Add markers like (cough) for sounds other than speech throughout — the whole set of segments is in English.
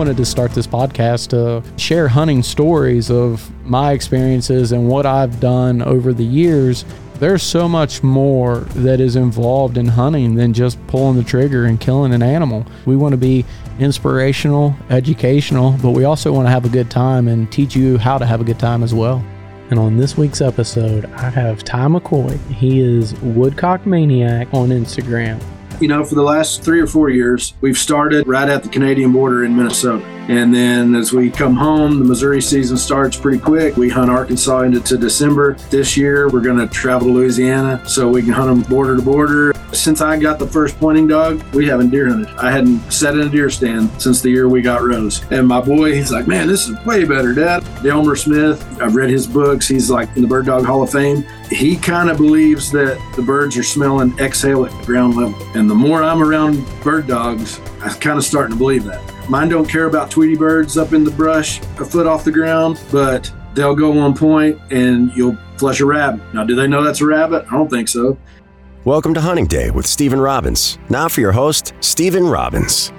wanted to start this podcast to share hunting stories of my experiences and what I've done over the years. There's so much more that is involved in hunting than just pulling the trigger and killing an animal. We want to be inspirational, educational, but we also want to have a good time and teach you how to have a good time as well. And on this week's episode, I have Ty McCoy. He is Woodcock Maniac on Instagram. You know, for the last three or four years, we've started right at the Canadian border in Minnesota. And then as we come home, the Missouri season starts pretty quick. We hunt Arkansas into December. This year, we're going to travel to Louisiana so we can hunt them border to border. Since I got the first pointing dog, we haven't deer hunted. I hadn't sat in a deer stand since the year we got Rose. And my boy, he's like, man, this is way better, Dad. Delmar Smith, I've read his books. He's like in the Bird Dog Hall of Fame. He kind of believes that the birds are smelling exhale at ground level. And the more I'm around bird dogs, I'm kind of starting to believe that. Mine don't care about Tweety birds up in the brush a foot off the ground, but they'll go one point and you'll flush a rabbit. Now, do they know that's a rabbit? I don't think so. Welcome to Hunting Day with Stephen Robbins. Now for your host, Stephen Robbins.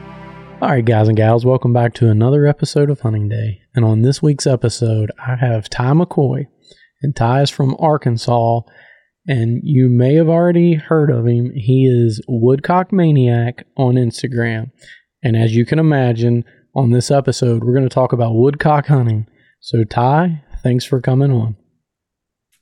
All right, guys and gals, welcome back to another episode of Hunting Day. And on this week's episode, I have Ty McCoy. And Ty is from Arkansas. And you may have already heard of him. He is Woodcock Maniac on Instagram. And as you can imagine, on this episode, we're going to talk about woodcock hunting. So, Ty, thanks for coming on.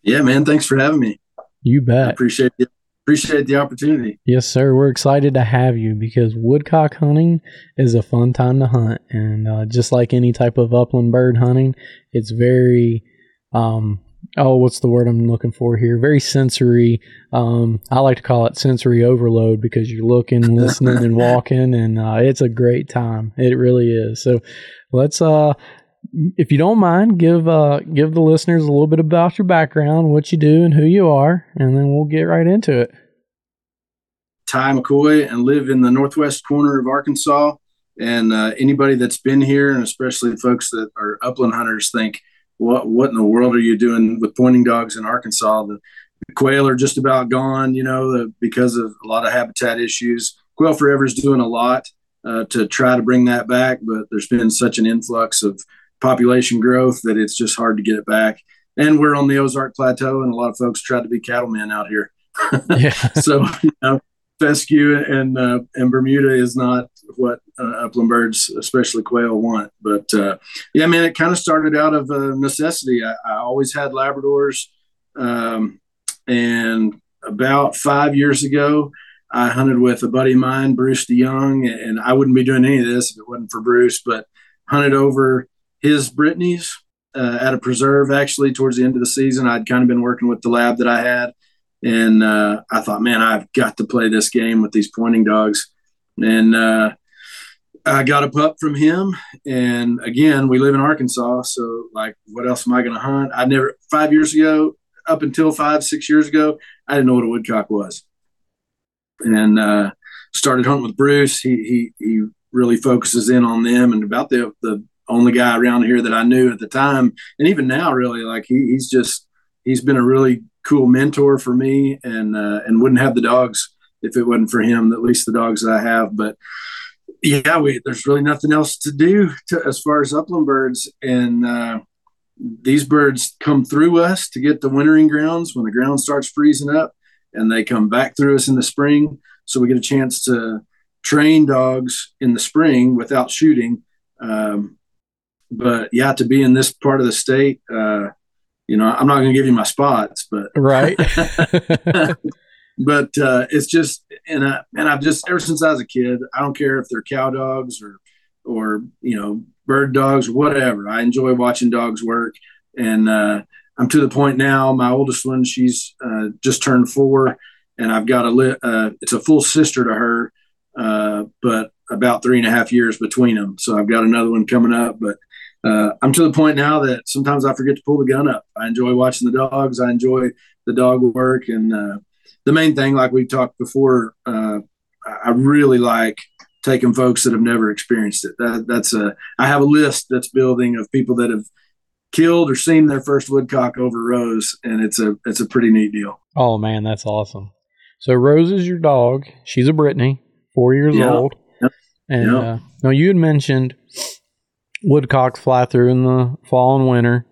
Yeah, man. Thanks for having me. You bet. I appreciate it. Appreciate the opportunity. Yes, sir. We're excited to have you because woodcock hunting is a fun time to hunt. And uh, just like any type of upland bird hunting, it's very um, oh, what's the word I'm looking for here? Very sensory. Um, I like to call it sensory overload because you're looking, (laughs) listening, and walking, and uh, it's a great time. It really is. So let's, uh, if you don't mind, give uh, give the listeners a little bit about your background, what you do, and who you are, and then we'll get right into it. Ty McCoy, and live in the northwest corner of Arkansas. And uh, anybody that's been here, and especially folks that are upland hunters, think what what in the world are you doing with pointing dogs in Arkansas? The, the quail are just about gone, you know, the, because of a lot of habitat issues. Quail Forever is doing a lot uh, to try to bring that back, but there's been such an influx of population growth that it's just hard to get it back. And we're on the Ozark Plateau, and a lot of folks try to be cattlemen out here. (laughs) yeah. so you know, fescue and uh, and Bermuda is not what uh, upland birds, especially quail, want. But uh, yeah, man, it kind of started out of a necessity. I, I always had Labradors, um, and about five years ago, I hunted with a buddy of mine, Bruce DeYoung, and I wouldn't be doing any of this if it wasn't for Bruce. But hunted over his Brittany's uh, at a preserve actually towards the end of the season. I'd kind of been working with the lab that I had and uh, I thought, man, I've got to play this game with these pointing dogs. And uh, I got a pup from him. And again, we live in Arkansas. So, like, what else am I going to hunt? I never, five years ago, up until five, six years ago, I didn't know what a woodcock was. And uh, started hunting with Bruce. He, he, he really focuses in on them and about the, the only guy around here that I knew at the time. And even now, really, like, he, he's just, he's been a really cool mentor for me and uh, and wouldn't have the dogs if it wasn't for him at least the dogs i have. But yeah we, there's really nothing else to do to, as far as upland birds. And uh, these birds come through us to get the wintering grounds when the ground starts freezing up and they come back through us in the spring. So we get a chance to train dogs in the spring without shooting. Um, but yeah to be in this part of the state uh, you know, I'm not going to give you my spots, but (laughs) right. (laughs) but uh, it's just, and I, and I've just ever since I was a kid, I don't care if they're cow dogs or or you know bird dogs, whatever. I enjoy watching dogs work, and uh, I'm to the point now. My oldest one, she's uh, just turned four, and I've got a li- uh, it's a full sister to her, uh, but about three and a half years between them. So I've got another one coming up, but uh, I'm to the point now that sometimes I forget to pull the gun up. I enjoy watching the dogs. I enjoy the dog work, and uh, the main thing, like we talked before, uh, I really like taking folks that have never experienced it. That, that's a I have a list that's building of people that have killed or seen their first woodcock over Rose, and it's a it's a pretty neat deal. Oh man, that's awesome. So Rose is your dog. She's a Brittany, four years yeah. old. Yep. And yep. Uh, now you had mentioned woodcocks fly through in the fall and winter,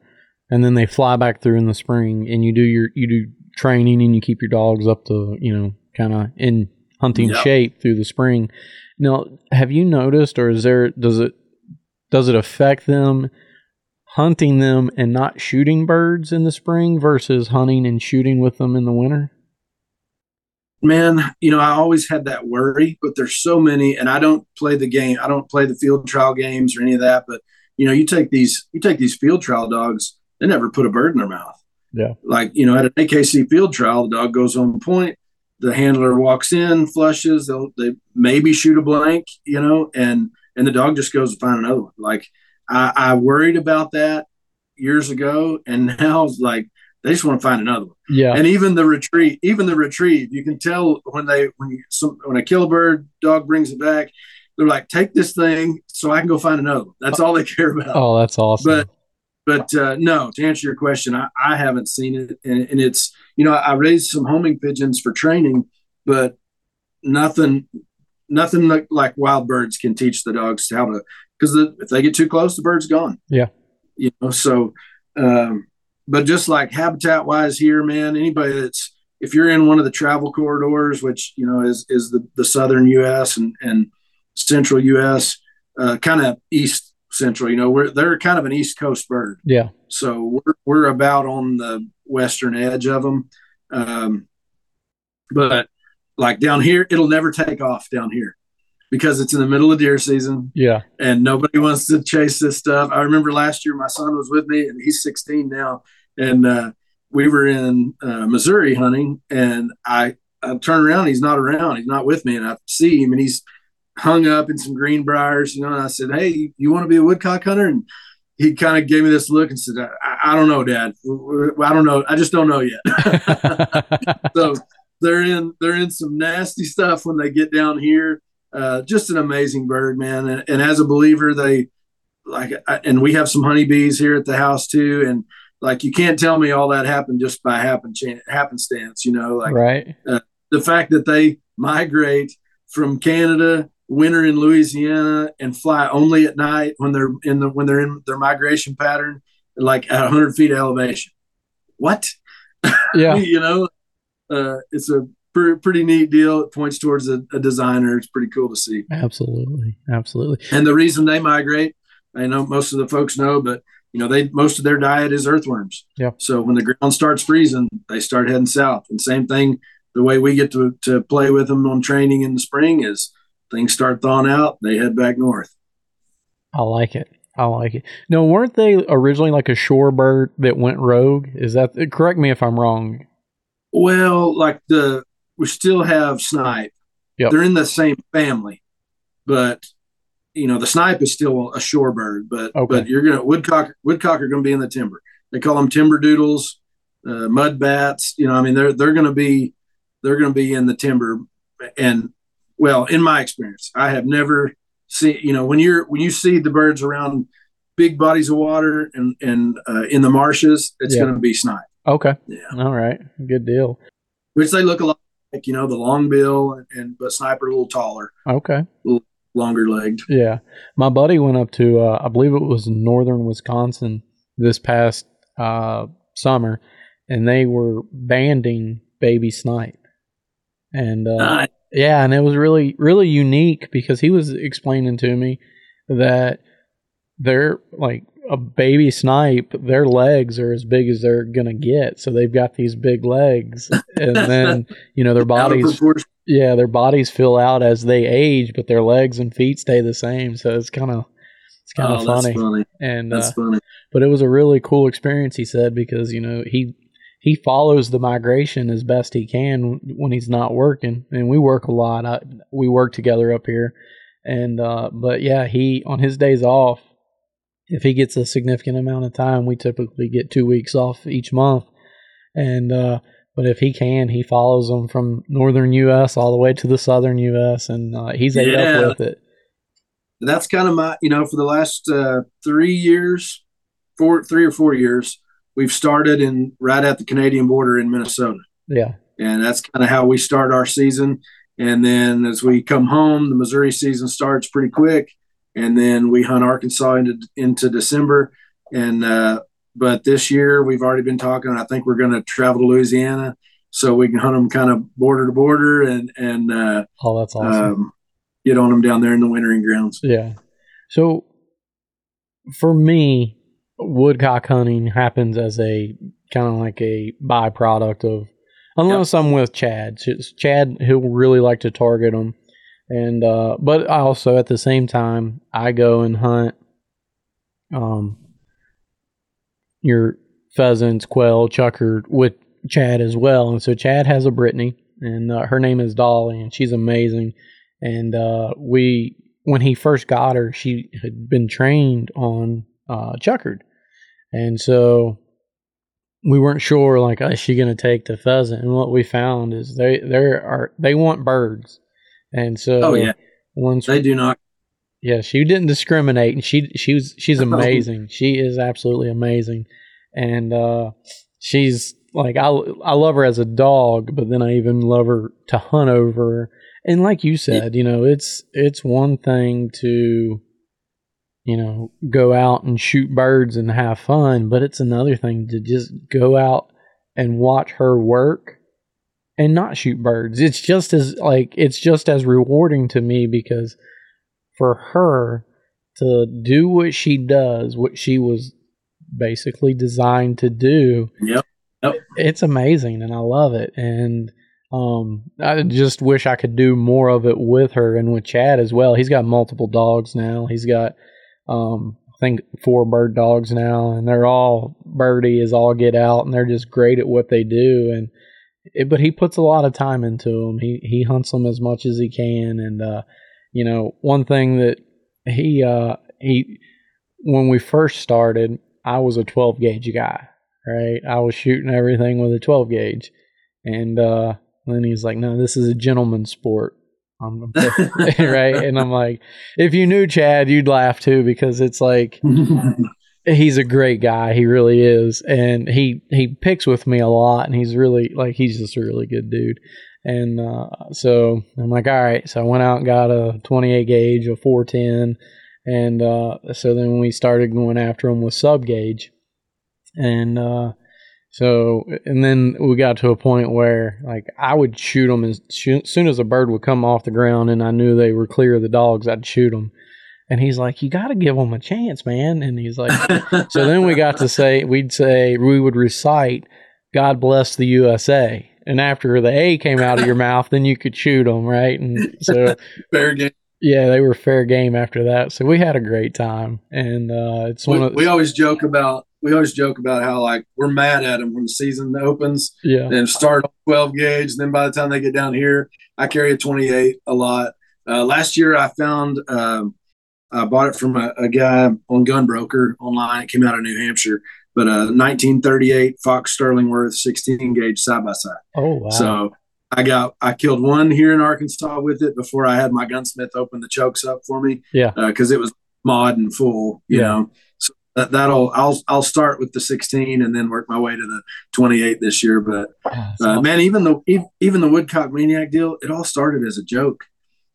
and then they fly back through in the spring. And you do your you do training and you keep your dogs up to you know kind of in hunting Yep. shape through the spring. Now, have you noticed, or is there does it does it affect them hunting them and not shooting birds in the spring versus hunting and shooting with them in the winter? Man, you know, I always had that worry, but there's so many, and I don't play the game. I don't play the field trial games or any of that. But you know, you take these, you take these field trial dogs. They never put a bird in their mouth. Yeah. Like you know, at an AKC field trial, the dog goes on point. The handler walks in, flushes. They'll they maybe shoot a blank, you know, and and the dog just goes to find another one. Like I, I worried about that years ago, and (laughs) now it's like they just want to find another one Yeah, and even the retrieve, even the retrieve, you can tell when they when you some, when a kill a bird dog brings it back, they're like, take this thing so I can go find another one. That's all they (laughs) care about. oh, that's awesome. But but uh, no, to answer your question, I, I haven't seen it, and, and it's you know I raised some homing pigeons for training, but nothing nothing like, like wild birds can teach the dogs how to because the, if they get too close, the bird's gone. Yeah. you know so. Um, but just like habitat wise here, man, anybody that's if you're in one of the travel corridors, which you know is is the, the southern U.S. and and central U.S., uh, kind of east central, you know, we're they're kind of an east coast bird, yeah, so we're we're about on the western edge of them. Um, but like down here, it'll never take off down here because it's in the middle of deer season yeah, and nobody wants to chase this stuff. I remember last year my son was with me, and he's 16 now, and uh, we were in uh, Missouri hunting, and I I turn around, he's not around, he's not with me, and I see him, and he's hung up in some greenbriers, you know. And I said, "Hey, you want to be a woodcock hunter?" And he kind of gave me this look and said, I, "I don't know, Dad. I don't know. I just don't know yet." (laughs) so they're in they're in some nasty stuff when they get down here. Uh, just an amazing bird, man. And, and as a believer, they like, I- and we have some honeybees here at the house too. And like, you can't tell me all that happened just by happen happenstance, you know, like right. the fact that they migrate from Canada, winter in Louisiana, and fly only at night when they're in the when they're in their migration pattern, like at 100 feet elevation. What? Yeah, (laughs) you know, uh, it's a pr- pretty neat deal. It points towards a, a designer. It's pretty cool to see. absolutely, absolutely. And the reason they migrate, I know most of the folks know, but you know, they most of their diet is earthworms. Yeah. So when the ground starts freezing, they start heading south. And same thing, the way we get to to play with them on training in the spring is things start thawing out, they head back north. I like it. I like it. No, weren't they originally like a shorebird that went rogue? Is that correct me if I'm wrong? Well, like the we still have snipe. Yep. They're in the same family, but you know the snipe is still a shorebird. But Okay. but you're gonna woodcock woodcock are gonna be in the timber. They call them timber doodles, uh, mud bats. You know, I mean they're they're gonna be they're gonna be in the timber. And well, in my experience, I have never seen you know when you're when you see the birds around big bodies of water and and uh, in the marshes, it's Yeah. gonna be snipe. Okay. Yeah All right. Good deal. which they look a lot like you know the long bill and, and but sniper a little taller Okay. Longer legged Yeah. My buddy went up to, uh, I believe it was northern Wisconsin this past uh, summer, and they were banding baby snipe. And uh, yeah, and it was really, really unique because he was explaining to me that they're like a baby snipe, their legs are as big as they're going to get. So they've got these big legs. And then, (laughs) you know, their bodies. Yeah, their bodies fill out as they age, but their legs and feet stay the same. So it's kind of it's kind of oh, funny. that's funny And that's uh, funny but it was a really cool experience. He said because you know he he follows the migration as best he can when he's not working, and we work a lot. I, we work together up here, and uh, but yeah, he on his days off, if he gets a significant amount of time, we typically get two weeks off each month, and uh, but if he can, he follows them from northern U.S. all the way to the southern U.S. and uh, he's ate Yeah. up with it. that's kind of my you know for the last uh, three years four three or four years we've started in right at the canadian border in minnesota Yeah, and that's kind of how we start our season and then as we come home the missouri season starts pretty quick and then we hunt Arkansas into into December. And uh, but this year we've already been talking. I think we're going to travel to Louisiana so we can hunt them kind of border to border and and uh, oh, that's awesome. Um, get on them down there in the wintering grounds. Yeah. So for me, woodcock hunting happens as a kind of like a byproduct of unless yep. I'm with Chad. Chad, he'll really like to target them, and uh, but also at the same time I go and hunt um your pheasants, quail, chukar with Chad as well. And so Chad has a Brittany, and uh, her name is Dolly, and she's amazing. And uh, we, when he first got her, she had been trained on uh, chukar, and so we weren't sure like is she going to take the pheasant. And what we found is they they are they want birds, and so oh yeah, once they we, do not. Yeah, she didn't discriminate, and she she was she's (laughs) amazing. she is absolutely amazing, and uh, she's like I I love her as a dog, but then I even love her to hunt over. And like you said, you know, it's it's one thing to you know go out and shoot birds and have fun, but it's another thing to just go out and watch her work and not shoot birds. It's just as like it's just as rewarding to me because for her to do what she does, what she was basically designed to do. Yep. Yep. It's amazing and I love it. And um, I just wish I could do more of it with her and with Chad as well. He's got multiple dogs now. He's got, um, I think four bird dogs now, and they're all birdie as all get out, and they're just great at what they do. And it, but he puts a lot of time into them. He he hunts them as much as he can, and uh, you know, one thing that he uh, he when we first started, I was a 12 gauge guy, right? I was shooting everything with a 12 gauge. And uh, then he's like, no, this is a gentleman's sport. (laughs) Right. And I'm like, if you knew Chad, you'd laugh too, because it's like, (laughs) he's a great guy. He really is. And he, he picks with me a lot and he's really like, he's just a really good dude. And uh, so I'm like, all right. So I went out and got a 28 gauge, a 410. And uh, so then we started going after them with sub gauge and uh, so and then we got to a point where like I would shoot them as soon as a bird would come off the ground and I knew they were clear of the dogs, I'd shoot them. And he's like, "You got to give them a chance, man." And he's like, (laughs) so then we got to say we'd say we would recite, "God bless the USA." And after the A came out of your mouth, then you could shoot them, right? And so (laughs) fair game. Yeah, they were fair game after that. So we had a great time, and uh, it's we, one of we always joke about we always joke about how like we're mad at them when the season opens. Yeah. And start 12 gauge. And then by the time they get down here, I carry a 28 a lot. Uh, last year I found, um, I bought it from a, a, guy on Gunbroker online. It came out of New Hampshire, but a 1938 Fox Sterlingworth 16 gauge side by side. Oh, wow. So I got, I killed one here in Arkansas with it before I had my gunsmith open the chokes up for me. Yeah. Uh, Cause it was mod and full, you yeah. know that, that'll I'll I'll start with the 16 and then work my way to the 28 this year. But uh, man, even the even the Woodcock Maniac deal, it all started as a joke.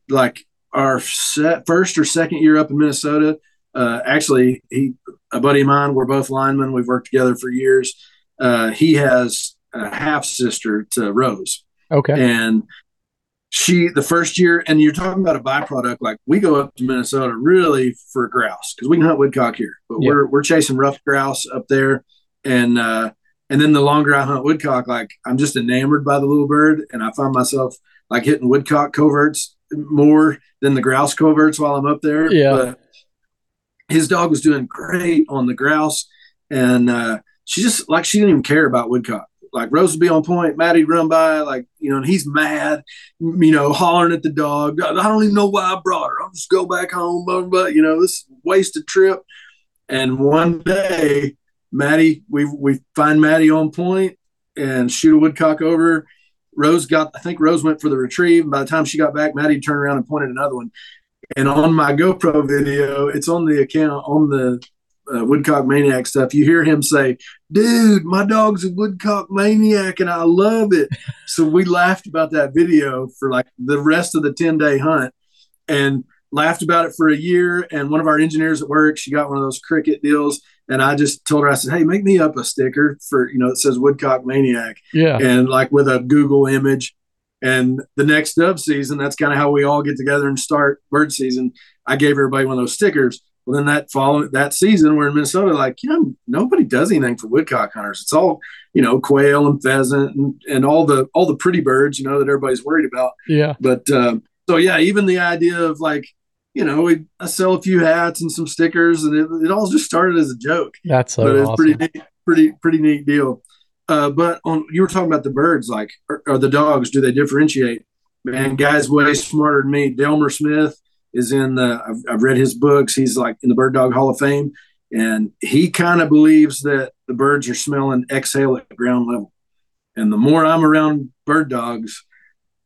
Like our set, first or second year up in Minnesota, uh, actually, he a buddy of mine. We're both linemen. We've worked together for years. Uh, he has a half sister to Rose. Okay, and she the first year and you're talking about a byproduct like we go up to minnesota really for grouse because we can hunt woodcock here but yeah. we're we're chasing ruffed grouse up there and uh and then the longer i hunt woodcock like i'm just enamored by the little bird and i find myself like hitting woodcock coverts more than the grouse coverts while i'm up there yeah but his dog was doing great on the grouse and uh she just like she didn't even care about woodcock like Rose would be on point, Maddie'd run by, like, you know, and he's mad, you know, hollering at the dog. I don't even know why I brought her. I'll just go back home, but, you know, this wasted trip. And one day, Maddie, we we find Maddie on point and shoot a woodcock over. Rose got, I think Rose went for the retrieve. And by the time she got back, Maddie turned around and pointed another one. And on my GoPro video, it's on the account on the uh, Woodcock Maniac stuff, you hear him say, "Dude, my dog's a Woodcock Maniac, and I love it." so we laughed about that video for like the rest of the ten day hunt, and laughed about it for a year. And one of our engineers at work, she got one of those Cricut deals. And I just told her, I said, Hey, make me up a sticker for, you know, it says Woodcock Maniac. Yeah. And like with a Google image. And the next dove season, that's kind of how we all get together and start bird season. I gave everybody one of those stickers. Well, then that following that season, we're in Minnesota, like, you know, nobody does anything for woodcock hunters. It's all, you know, quail and pheasant and, and all the all the pretty birds, you know, that everybody's worried about. Yeah. But uh, so yeah, even the idea of like, you know, we I sell a few hats and some stickers, and it, it all just started as a joke. That's so but it's awesome. pretty neat, pretty pretty neat deal. Uh, but on you were talking about the birds, like or, or the dogs, do they differentiate? Man, guys way smarter than me. Delmar Smith is in the. I've, I've read his books. He's like in the Bird Dog Hall of Fame, and he kind of believes that the birds are smelling exhale at ground level. And the more I'm around bird dogs,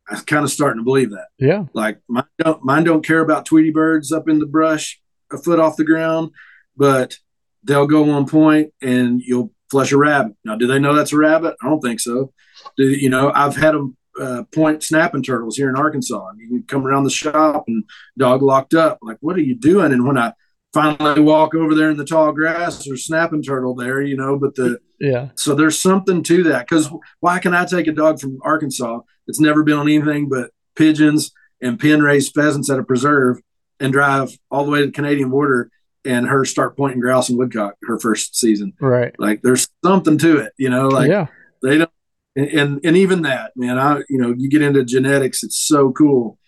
I'm kind of starting to believe that. Yeah. Like mine don't mine don't care about Tweety birds up in the brush a foot off the ground, but they'll go on point and you'll flush a rabbit. Now, do they know that's a rabbit? I don't think so. Do, you know, I've had them uh, point snapping turtles here in Arkansas. And you can come around the shop and dog locked up. Like, what are you doing? And when I finally walk over there in the tall grass, there's snapping turtle there, you know, but the Yeah. so there's something to that. Because why can I take a dog from Arkansas that's never been on anything but pigeons and pen raised pheasants at a preserve and drive all the way to the Canadian border and her start pointing grouse and woodcock her first season? Right. Like there's something to it, you know. Like yeah. they don't, and, and and even that, man. I you know you get into genetics, it's so cool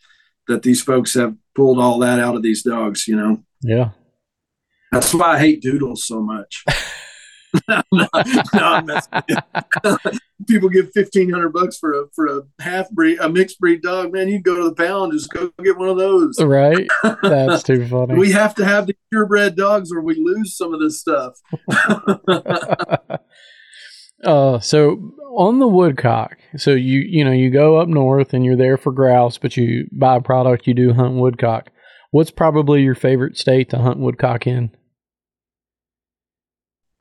that these folks have pulled all that out of these dogs. You know, Yeah. that's why I hate doodles so much. (laughs) (laughs) no, no, I'm messing with you. (laughs) People give fifteen hundred bucks for a for a half breed, a mixed breed dog. Man, you go to the pound, just go get one of those. Right. That's too (laughs) funny. we have to have the purebred dogs, or we lose some of this stuff. uh, so on the woodcock, so you you know you go up north and you're there for grouse, but you buy a product you do hunt woodcock. What's probably your favorite state to hunt woodcock in?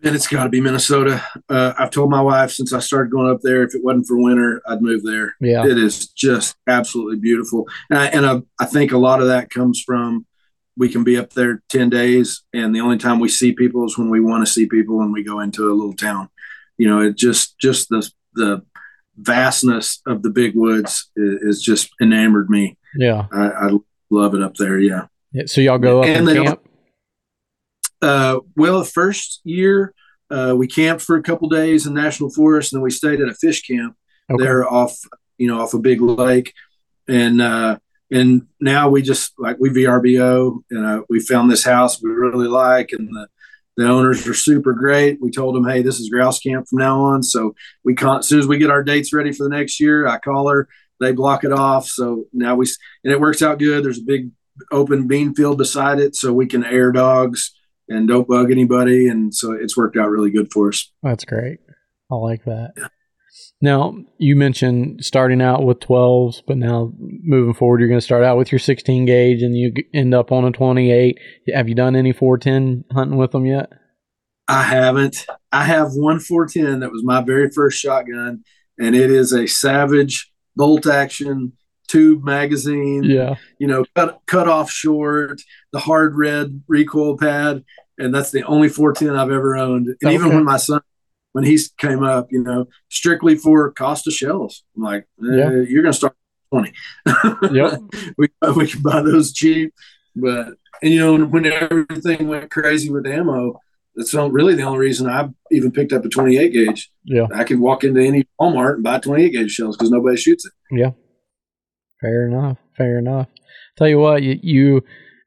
And it's got to be Minnesota. Uh, I've told my wife since I started going up there, if it wasn't for winter, I'd move there. Yeah. It is just absolutely beautiful. And, I, and I, I think a lot of that comes from we can be up there 10 days, and the only time we see people is when we want to see people and we go into a little town. You know, it just, just the, the vastness of the big woods is, is just enamored me. Yeah. I, I love it up there. Yeah. Yeah, So y'all go up And and camp. Uh, well, the first year uh, we camped for a couple days in national forest, and then we stayed at a fish camp Okay. there off, you know, off a big lake, and uh, and now we just like we VRBO, and uh, we found this house we really like, and the the owners are super great. We told them, hey, this is grouse camp from now on. So we con- as soon as we get our dates ready for the next year, I call her, they block it off. So now we and it works out good. There's a big open bean field beside it, so we can air dogs and don't bug anybody. And so it's worked out really good for us. That's great. I like that. Now, you mentioned starting out with 12s, but now moving forward, you're going to start out with your 16 gauge and you end up on a 28. Have you done any 410 hunting with them yet? I haven't. I have one 410 that was my very first shotgun, and it is a Savage bolt action tube magazine. Yeah. You know, cut cut off short, the hard red recoil pad, and that's the only 410 I've ever owned. And even when my son, when he came up, you know, strictly for cost of shells, I'm like, eh, Yeah. you're gonna start 20. Yep. (laughs) we we can buy those cheap, but and you know when everything went crazy with ammo, that's not really the only reason I even picked up a 28 gauge. Yeah. I could walk into any Walmart and buy 28 gauge shells because nobody shoots it. Yeah. Fair enough. Fair enough. Tell you what, you, you,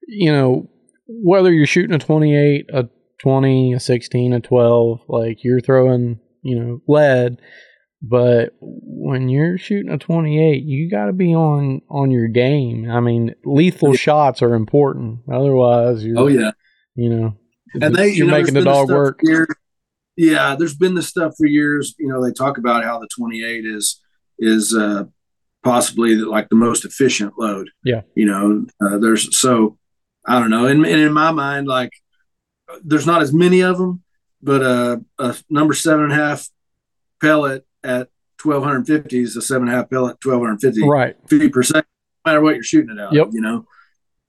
you know, whether you're shooting a 28, a 20, a 16, a 12, like you're throwing, you know, lead, but when you're shooting a 28, you got to be on on your game. I mean, lethal shots are important. Otherwise, you're, Oh yeah, you know, and they you're you know, making the dog work. years. Yeah, there's been this stuff for years. You know, they talk about how the 28 is is uh, possibly like the most efficient load. Yeah. You know, uh, there's so I don't know, and, and in my mind, like there's not as many of them, but uh, a number seven and a half pellet at 1250 is a seven and a half pellet 1250 Right. feet per second, no matter what you're shooting it out. Yep. You know,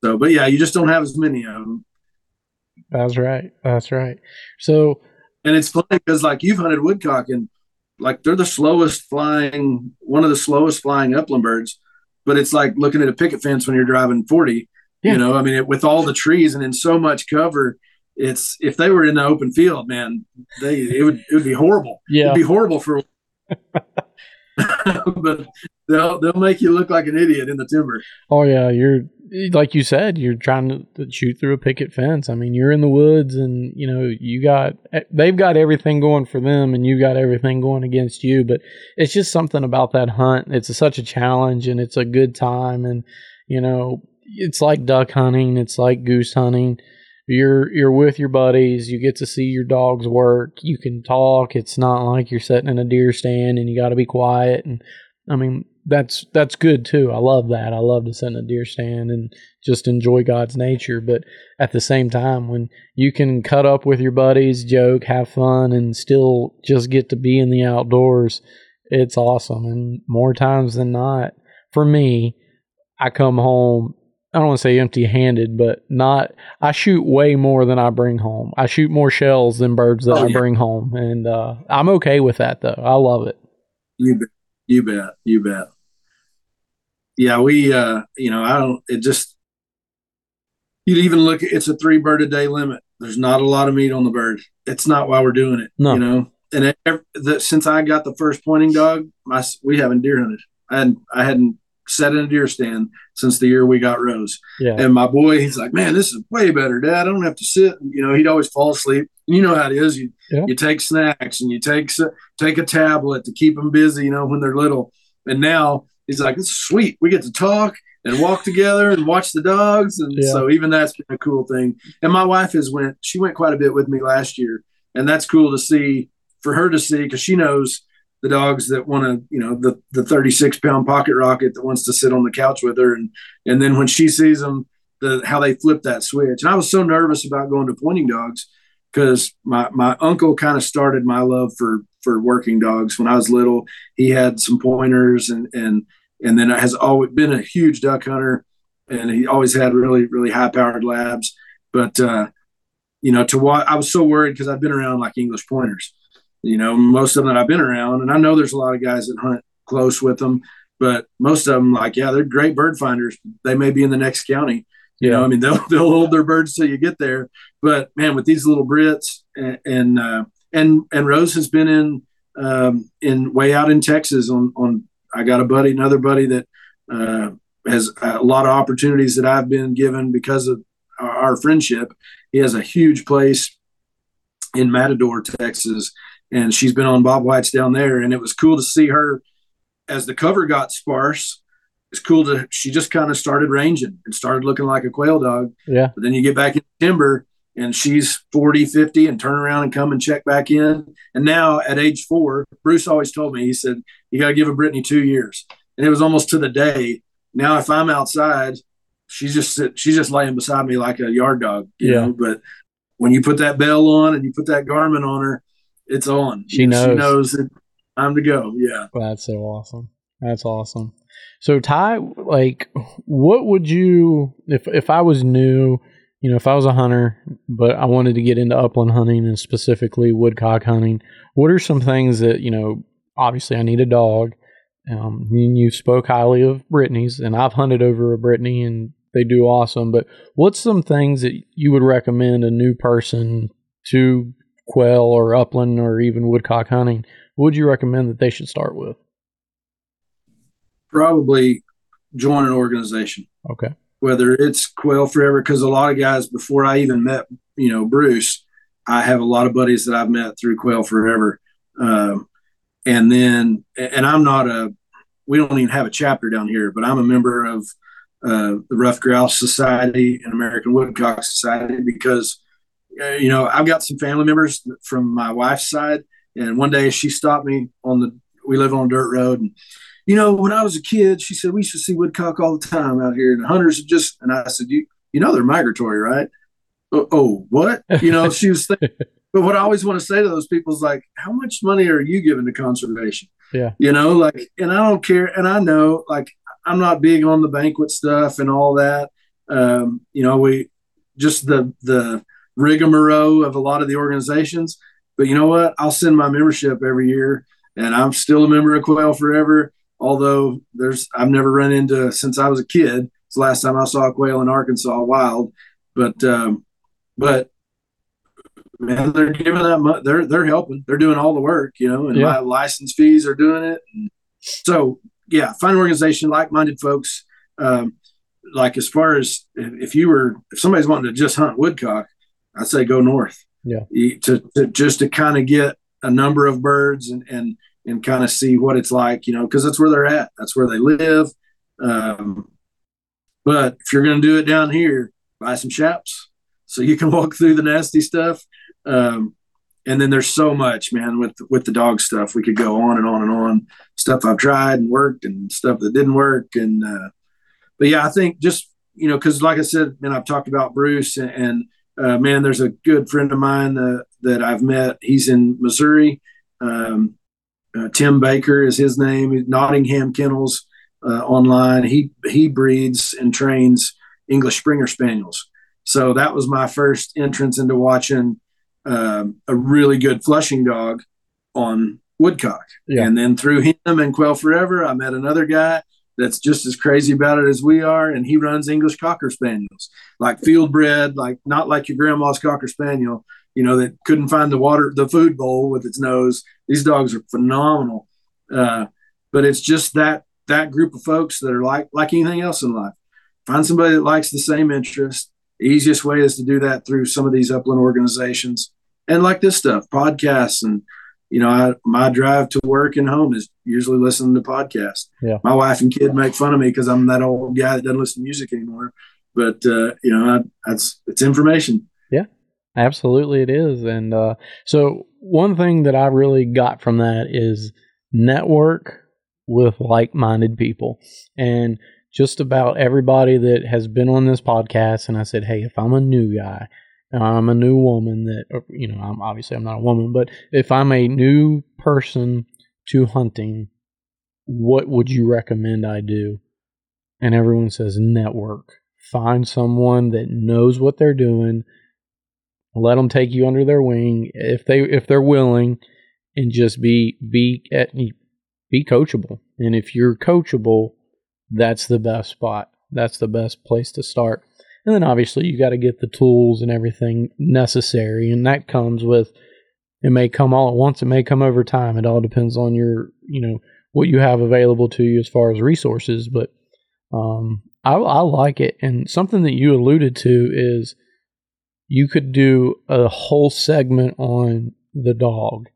So, but yeah, you just don't have as many of them. That's right. That's right. So, and it's funny because like you've hunted woodcock and like they're the slowest flying, one of the slowest flying upland birds, but it's like looking at a picket fence when you're driving 40. Yeah. You know, I mean, it, with all the trees and in so much cover, it's if they were in the open field, man, they it would it would be horrible. Yeah, it'd be horrible for. (laughs) (laughs) but they'll they'll make you look like an idiot in the timber. Oh yeah, you're like you said, you're trying to shoot through a picket fence. I mean, you're in the woods, and you know you got they've got everything going for them, and you got everything going against you. But it's just something about that hunt. It's a, such a challenge, and it's a good time, and you know it's like duck hunting, it's like goose hunting. You're you're with your buddies. You get to see your dogs work. You can talk. It's not like you're sitting in a deer stand and you got to be quiet. And i mean that's that's good too i love that i love to sit in a deer stand and just enjoy god's nature but at the same time when you can cut up with your buddies joke have fun and still just get to be in the outdoors it's awesome and more times than not for me i come home I don't want to say empty handed, but not. I shoot way more than I bring home. I shoot more shells than birds that oh, I bring home, and uh, I'm okay with that though. I love it. You bet. You bet. You bet. Yeah, we. uh You know, I don't. It just. You'd even look. It's a three bird a day limit. There's not a lot of meat on the bird. It's not why we're doing it. No. You know, and it, the, since I got the first pointing dog, my we haven't deer hunted. I hadn't. I hadn't sat in a deer stand since the year we got Rose. Yeah. And my boy, he's like, man, this is way better, Dad. I don't have to sit. You know, he'd always fall asleep. You know how it is. You yeah. you take snacks and you take take a tablet to keep them busy. You know, when they're little. And now he's like, this is sweet. We get to talk and walk together and watch the dogs. And yeah. so even that's been a cool thing. And my wife has went. She went quite a bit with me last year, and that's cool to see for her to see because she knows the dogs that want to, you know, the the 36 pound pocket rocket that wants to sit on the couch with her, and and then when she sees them, the how they flip that switch. And I was so nervous about going to pointing dogs because my my uncle kind of started my love for for working dogs when I was little. He had some pointers and and and then has always been a huge duck hunter, and he always had really really high powered labs. But uh, you know, to what I was so worried because I've been around like English pointers you know, most of them that I've been around, and I know there's a lot of guys that hunt close with them, but most of them, like, yeah, they're great bird finders. They may be in the next county. You yeah. know, I mean, they'll (laughs) they'll hold their birds till you get there. But man, with these little Brits and and uh, and, and Rose has been in um, in way out in Texas on on. I got a buddy, another buddy that uh, has a lot of opportunities that I've been given because of our friendship. He has a huge place in Matador, Texas, and she's been on bobwhites down there, and it was cool to see her as the cover got sparse. It's cool to she just kind of started ranging and started looking like a quail dog. Yeah. But then you get back in timber and she's 40, 50 and turn around and come and check back in. And now at age four, Bruce always told me, he said, you got to give a Brittany two years. And it was almost to the day. Now, if I'm outside, she's just, she's just laying beside me like a yard dog, you yeah. know, but when you put that bell on and you put that garment on her, it's on. She knows. She knows that time to go. Yeah. That's so awesome. That's awesome. So Ty, like, what would you if if I was new, you know, if I was a hunter, but I wanted to get into upland hunting and specifically woodcock hunting, what are some things that you know? Obviously, I need a dog. Um, you spoke highly of Brittany's, and I've hunted over a Brittany, and they do awesome. But what's some things that you would recommend a new person to quail or upland or even woodcock hunting, would you recommend that they should start with? Probably join an organization. Okay. Whether it's Quail Forever, because a lot of guys before I even met, you know, Bruce, I have a lot of buddies that I've met through Quail Forever. Um, and then, and I'm not a, we don't even have a chapter down here, but I'm a member of uh, the Ruffed Grouse Society and American Woodcock Society because uh, you know, I've got some family members from my wife's side, and one day she stopped me on the. We live on a dirt road, and you know, when I was a kid, she said we used to see woodcock all the time out here, and the hunters just. And I said, you you know, they're migratory, right? Oh, oh what? You know, she was. Thinking, (laughs) but what I always want to say to those people is like, how much money are you giving to conservation? Yeah. You know, like, and I don't care, and I know, like, I'm not big on the banquet stuff and all that. Um, you know, we just the the rigmarole of a lot of the organizations. But you know what? I'll send my membership every year, and I'm still a member of Quail Forever. Although there's, I've never run into since I was a kid. It's the last time I saw a quail in Arkansas wild. But um, but man, they're giving that. They're they're helping. They're doing all the work, you know, and yeah. my license fees are doing it. And so yeah, find an organization, like-minded folks. Um, like as far as if you were if somebody's wanting to just hunt woodcock, I'd say go north. Yeah. To, to just to kind of get a number of birds and and and kind of see what it's like, you know, because that's where they're at. That's where they live. Um, but if you're going to do it down here, buy some chaps so you can (laughs) walk through the nasty stuff. Um, and then there's so much, man, with with the dog stuff. We could go on and on and on. Stuff I've tried and worked, and stuff that didn't work. And uh, but yeah, I think just you know, because like I said, and I've talked about Bruce, and, and uh, man, there's a good friend of mine uh, that I've met. He's in Missouri. Um, uh, Tim Baker is his name. Nottingham Kennels uh, online. He he breeds and trains English Springer Spaniels. So that was my first entrance into watching um, a really good flushing dog on woodcock. Yeah. And then through him and Quail Forever, I met another guy that's just as crazy about it as we are, and he runs English Cocker Spaniels, like field bred, like not like your grandma's Cocker Spaniel, you know, that couldn't find the water, the food bowl with its nose. These dogs are phenomenal, uh, but it's just that that group of folks that are like like anything else in life. Find somebody that likes the same interest. The easiest way is to do that through some of these upland organizations and like this stuff, podcasts and you know, I, my drive to work and home is usually listening to podcasts. Yeah. My wife and kid make fun of me because I'm that old guy that doesn't listen to music anymore. But uh, you know, I, that's it's information. Yeah, absolutely, it is. And uh, so one thing that I really got from that is network with like-minded people, and just about everybody that has been on this podcast. And I said, hey, if I'm a new guy I'm a new woman that, you know, I'm obviously I'm not a woman, but if I'm a new person to hunting, what would you recommend I do? And everyone says network. Find someone that knows what they're doing. Let them take you under their wing if they if they're willing, and just be be at be coachable. And if you're coachable, that's the best spot. That's the best place to start. And then obviously you got to get the tools and everything necessary, and that comes with. It may come all at once. It may come over time. It all depends on your, you know, what you have available to you as far as resources. But um, I, I like it, and something that you alluded to is you could do a whole segment on the dog,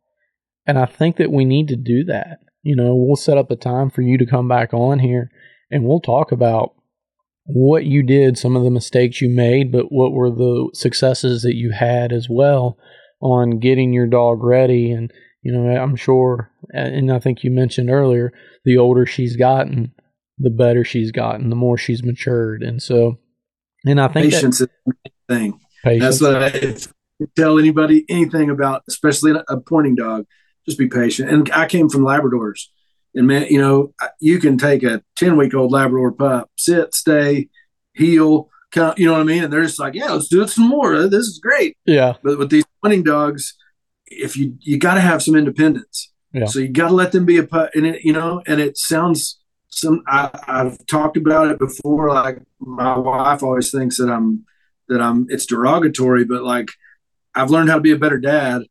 and I think that we need to do that. You know, we'll set up a time for you to come back on here, and we'll talk about what you did, some of the mistakes you made, but what were the successes that you had as well on getting your dog ready. And, you know, I'm sure, and I think you mentioned earlier, the older she's gotten, the better she's gotten, the more she's matured. And so, and I think patience that, is the thing. Patience. That's what I tell anybody anything about, especially a pointing dog. Just be patient. And I came from Labradors. And man, you know, you can take a 10 week old Labrador pup, sit, stay, heel, count, you know what I mean? And they're just like, yeah, let's do it some more. This is great. Yeah. But with these hunting dogs, if you, you got to have some independence. Yeah. So you got to let them be a pup. And it, you know, and it sounds some, I, I've talked about it before. Like my wife always thinks that I'm, that I'm, it's derogatory, but like I've learned how to be a better dad.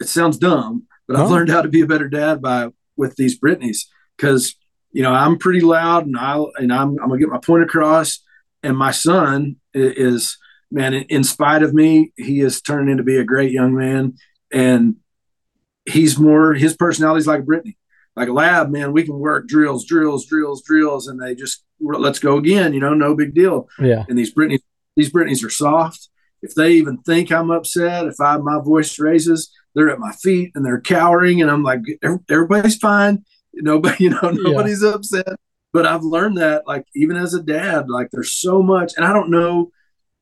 It sounds dumb, but I've learned how to be a better dad by with these Brittanys because you know I'm pretty loud and I and I'm I'm gonna get my point across. And my son is man, in spite of me, he is turning into be a great young man, and he's more his personality's like Brittany. Like a lab, man, we can work drills, drills, drills, drills, and they just let's go again. You know, no big deal. Yeah. And these Brittany, these Brittanys are soft. If they even think I'm upset, if I my voice raises, they're at my feet and they're cowering, and I'm like, everybody's fine. Nobody, (laughs) you know, nobody's yeah. upset. But I've learned that, like, even as a dad, like, there's so much, and I don't know.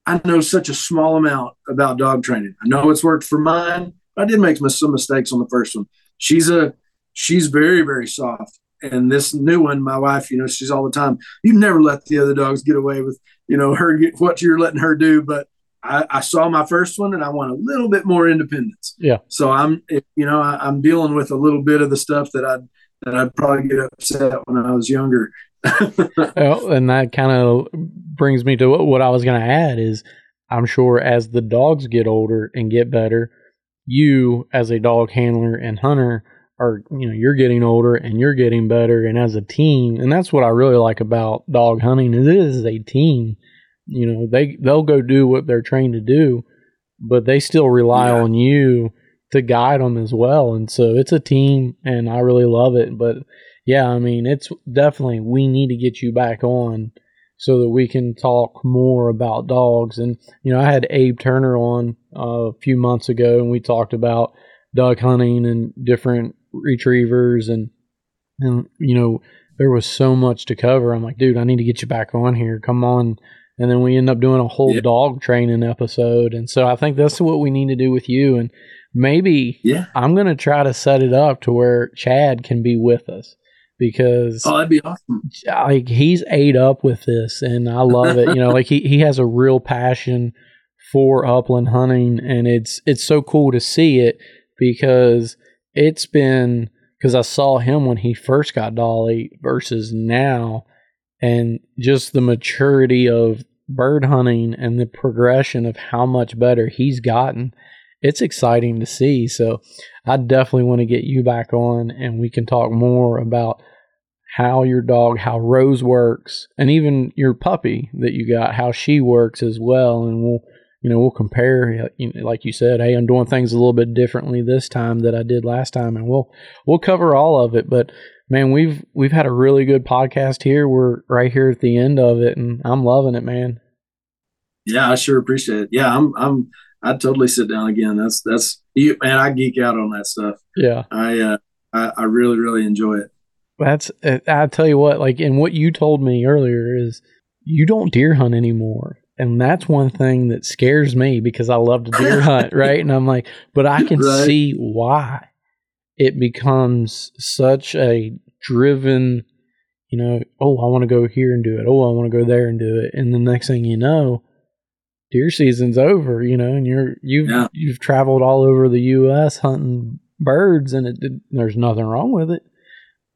I know such a small amount about dog training. I know it's worked for mine. I did make some mistakes on the first one. She's a she's very very soft, and this new one, my wife, you know, she's all the time. You never let the other dogs get away with, you know, her get what you're letting her do. But I, I saw my first one, and I want a little bit more independence. Yeah. So I'm, you know, I, I'm dealing with a little bit of the stuff that I that I'd probably get upset when I was younger. (laughs) well, and that kind of brings me to what I was going to add is I'm sure as the dogs get older and get better, you as a dog handler and hunter are you know you're getting older and you're getting better and as a team and that's what I really like about dog hunting is it is a team you know they they'll go do what they're trained to do but they still rely yeah. on you to guide them as well and so it's a team and I really love it but yeah I mean it's definitely we need to get you back on so that we can talk more about dogs and you know I had Abe Turner on uh, a few months ago and we talked about duck hunting and different retrievers and and you know there was so much to cover. I'm like, dude, I need to get you back on here. Come on. And then we end up doing a whole dog training episode. And so I think that's what we need to do with you. And maybe yeah. I'm going to try to set it up to where Chad can be with us because oh, that'd be awesome. Like he's ate up with this, and I love it. you know, (laughs) like he he has a real passion for upland hunting, and it's it's so cool to see it because it's been because I saw him when he first got Dolly versus now, and just the maturity of bird hunting and the progression of how much better he's gotten. It's exciting to see. So I definitely want to get you back on and we can talk more about how your dog, how Rose works, and even your puppy that you got, how she works as well. And we'll you know, we'll compare. Like you said, hey, I'm doing things a little bit differently this time that I did last time, and we'll we'll cover all of it. But man, we've we've had a really good podcast here. We're right here at the end of it, and I'm loving it, man. Yeah, I sure appreciate it. Yeah, I'm I'm I'd totally sit down again. That's that's you man, I geek out on that stuff. Yeah. I uh I, I really, really enjoy it. That's I tell you what, like and what you told me earlier is you don't deer hunt anymore and that's one thing that scares me because I love to deer (laughs) hunt, right? And I'm like, but I can right. see why it becomes such a driven, you know, oh, I want to go here and do it. Oh, I want to go there and do it. And the next thing you know, deer season's over, you know, and you're you've yeah. you've traveled all over the US hunting birds and it, there's nothing wrong with it.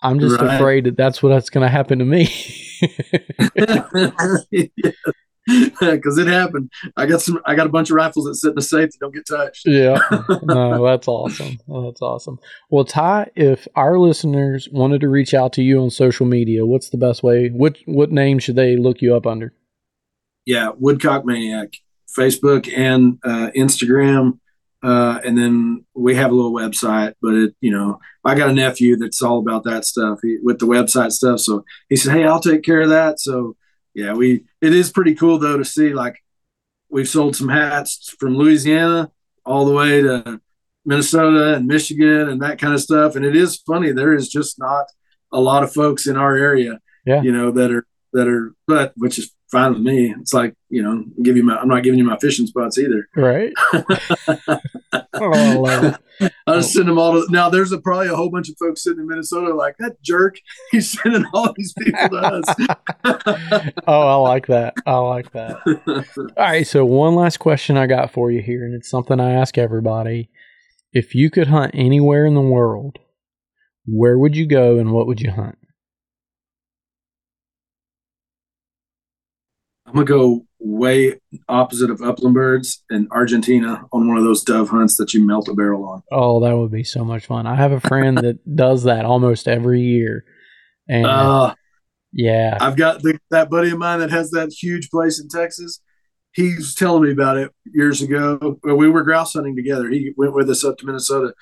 I'm just right. afraid that that's what's going to happen to me. (laughs) (laughs) (laughs) (laughs) because it happened. I got some. I got a bunch of rifles that sit in the safe that don't get touched. yeah, (laughs) no, that's awesome. That's awesome. Well, Ty, if our listeners wanted to reach out to you on social media, what's the best way? What what name should they look you up under? Yeah, Woodcock Maniac, Facebook and uh, Instagram. Uh, and then we have a little website, but it, you know, I got a nephew that's all about that stuff he, with the website stuff. So he said, Hey, I'll take care of that. So yeah, we it is pretty cool though to see like we've sold some hats from Louisiana all the way to Minnesota and Michigan and that kind of stuff. And it is funny, there is just not a lot of folks in our area, yeah. you know, that are that are but which is fine with me. It's like, you know, give you my I'm not giving you my fishing spots either. Right. (laughs) oh, I love it. I just send them all to now there's a, probably a whole bunch of folks sitting in Minnesota like that jerk. (laughs) He's sending all these people to us. (laughs) oh, I like that. I like that. All right, so one last question I got for you here, and it's something I ask everybody. If you could hunt anywhere in the world, where would you go and what would you hunt? I'm gonna go way opposite of upland birds in Argentina on one of those dove hunts that you melt a barrel on. Oh, that would be so much fun. I have a friend that does that almost every year. And uh, yeah, I've got the, that buddy of mine that has that huge place in Texas. He's telling me about it years ago. We were grouse hunting together. He went with us up to Minnesota,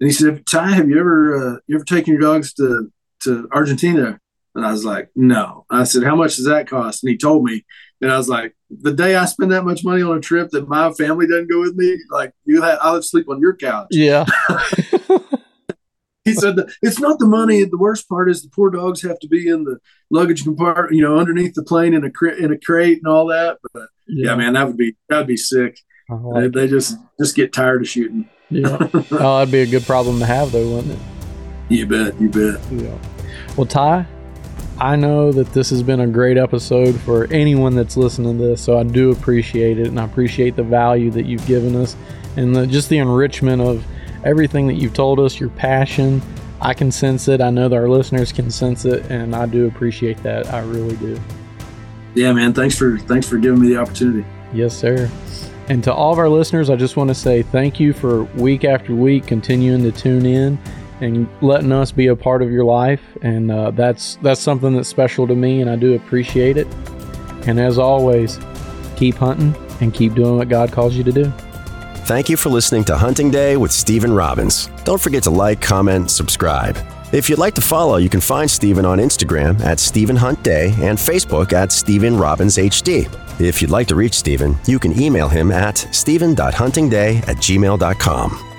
and he said, "Ty, have you ever uh, you ever taken your dogs to to Argentina?" And I was like, "No." I said, "How much does that cost?" And he told me, and I was like, the day I spend that much money on a trip that my family doesn't go with me, like you have, I'll sleep on your couch. Yeah. (laughs) he said, it's not the money. The worst part is the poor dogs have to be in the luggage compartment, you know, underneath the plane in a crate, in a crate and all that. But yeah, yeah man, that would be, that would be sick. Like they, they, just, just get tired of shooting. yeah. (laughs) Oh, that'd be a good problem to have though, wouldn't it? You bet. You bet. Yeah. Well, Ty, I know that this has been a great episode for anyone that's listening to this, so I do appreciate it, and I appreciate the value that you've given us, and the, just the enrichment of everything that you've told us, your passion. I can sense it. I know that our listeners can sense it, and I do appreciate that. I really do. Yeah, man. Thanks for thanks for giving me the opportunity. Yes, sir. And to all of our listeners, I just want to say thank you for week after week continuing to tune in and letting us be a part of your life. And uh, that's that's something that's special to me, and I do appreciate it. And as always, keep hunting and keep doing what God calls you to do. Thank you for listening to Hunting Day with Stephen Robbins. Don't forget to like, comment, subscribe. If you'd like to follow, you can find Stephen on Instagram at Stephen Hunt Day and Facebook at Stephen Robbins HD. If you'd like to reach Stephen, you can email him at stephen.huntingday at gmail.com.